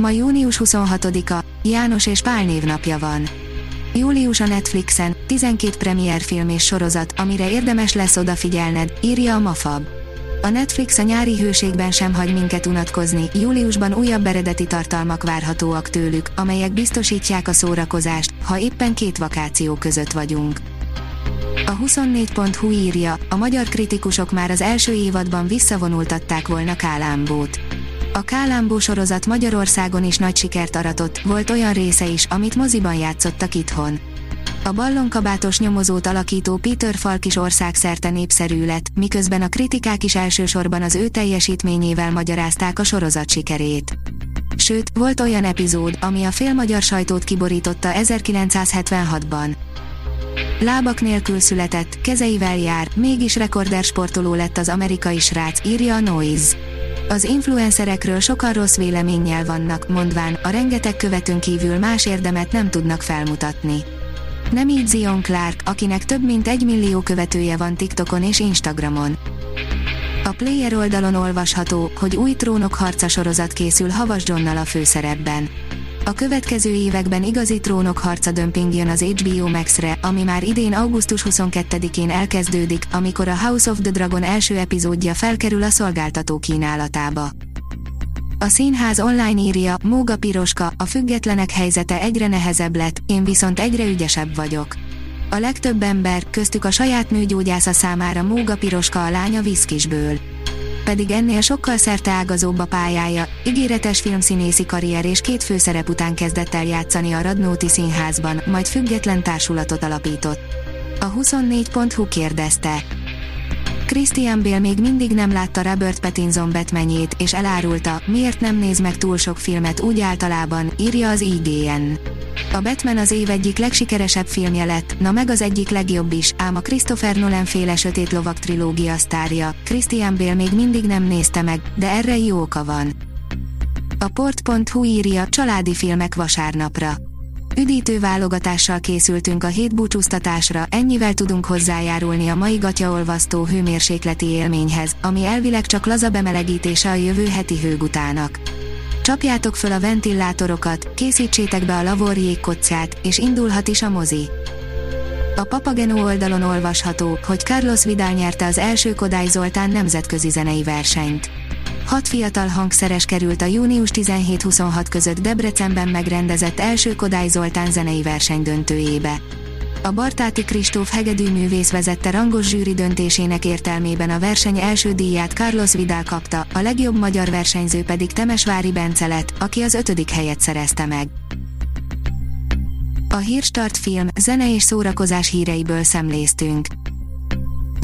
Ma június 26-a, János és Pál névnapja van. Július a Netflixen, 12 premier film és sorozat, amire érdemes lesz odafigyelned, írja a Mafab. A Netflix a nyári hőségben sem hagy minket unatkozni, júliusban újabb eredeti tartalmak várhatóak tőlük, amelyek biztosítják a szórakozást, ha éppen két vakáció között vagyunk. A 24.hu írja, a magyar kritikusok már az első évadban visszavonultatták volna Kálámbót. A Kálámbó sorozat Magyarországon is nagy sikert aratott, volt olyan része is, amit moziban játszottak itthon. A ballonkabátos nyomozót alakító Peter Falk is országszerte népszerű lett, miközben a kritikák is elsősorban az ő teljesítményével magyarázták a sorozat sikerét. Sőt, volt olyan epizód, ami a félmagyar sajtót kiborította 1976-ban. Lábak nélkül született, kezeivel jár, mégis rekorder sportoló lett az amerikai srác, írja a Noise. Az influencerekről sokan rossz véleménnyel vannak, mondván, a rengeteg követőn kívül más érdemet nem tudnak felmutatni. Nem így Zion Clark, akinek több mint egy millió követője van TikTokon és Instagramon. A Player oldalon olvasható, hogy új trónok harca sorozat készül Havas Johnnal a főszerepben. A következő években igazi trónok harca dömping jön az HBO Max-re, ami már idén augusztus 22-én elkezdődik, amikor a House of the Dragon első epizódja felkerül a szolgáltató kínálatába. A színház online írja, Móga Piroska, a függetlenek helyzete egyre nehezebb lett, én viszont egyre ügyesebb vagyok. A legtöbb ember, köztük a saját nőgyógyásza számára Móga Piroska a lánya Viszkisből pedig ennél sokkal szerteágazóbb a pályája, ígéretes filmszínészi karrier és két főszerep után kezdett el játszani a Radnóti Színházban, majd független társulatot alapított. A 24.hu kérdezte. Christian Bale még mindig nem látta Robert Pattinson Batmanjét, és elárulta, miért nem néz meg túl sok filmet úgy általában, írja az IGN. A Batman az év egyik legsikeresebb filmje lett, na meg az egyik legjobb is, ám a Christopher Nolan féle sötét lovak trilógia sztárja, Christian Bale még mindig nem nézte meg, de erre jó oka van. A port.hu írja családi filmek vasárnapra. Üdítő válogatással készültünk a hét búcsúztatásra, ennyivel tudunk hozzájárulni a mai gatyaolvasztó hőmérsékleti élményhez, ami elvileg csak laza bemelegítése a jövő heti hőgutának. Csapjátok föl a ventilátorokat, készítsétek be a lavor jégkockát, és indulhat is a mozi. A Papageno oldalon olvasható, hogy Carlos Vidal nyerte az első Kodály Zoltán nemzetközi zenei versenyt. Hat fiatal hangszeres került a június 17-26 között Debrecenben megrendezett első Kodály Zoltán zenei verseny döntőjébe. A Bartáti Kristóf hegedű művész vezette rangos zsűri döntésének értelmében a verseny első díját Carlos Vidal kapta, a legjobb magyar versenyző pedig Temesvári Bence lett, aki az ötödik helyet szerezte meg. A Hírstart film, zene és szórakozás híreiből szemléztünk.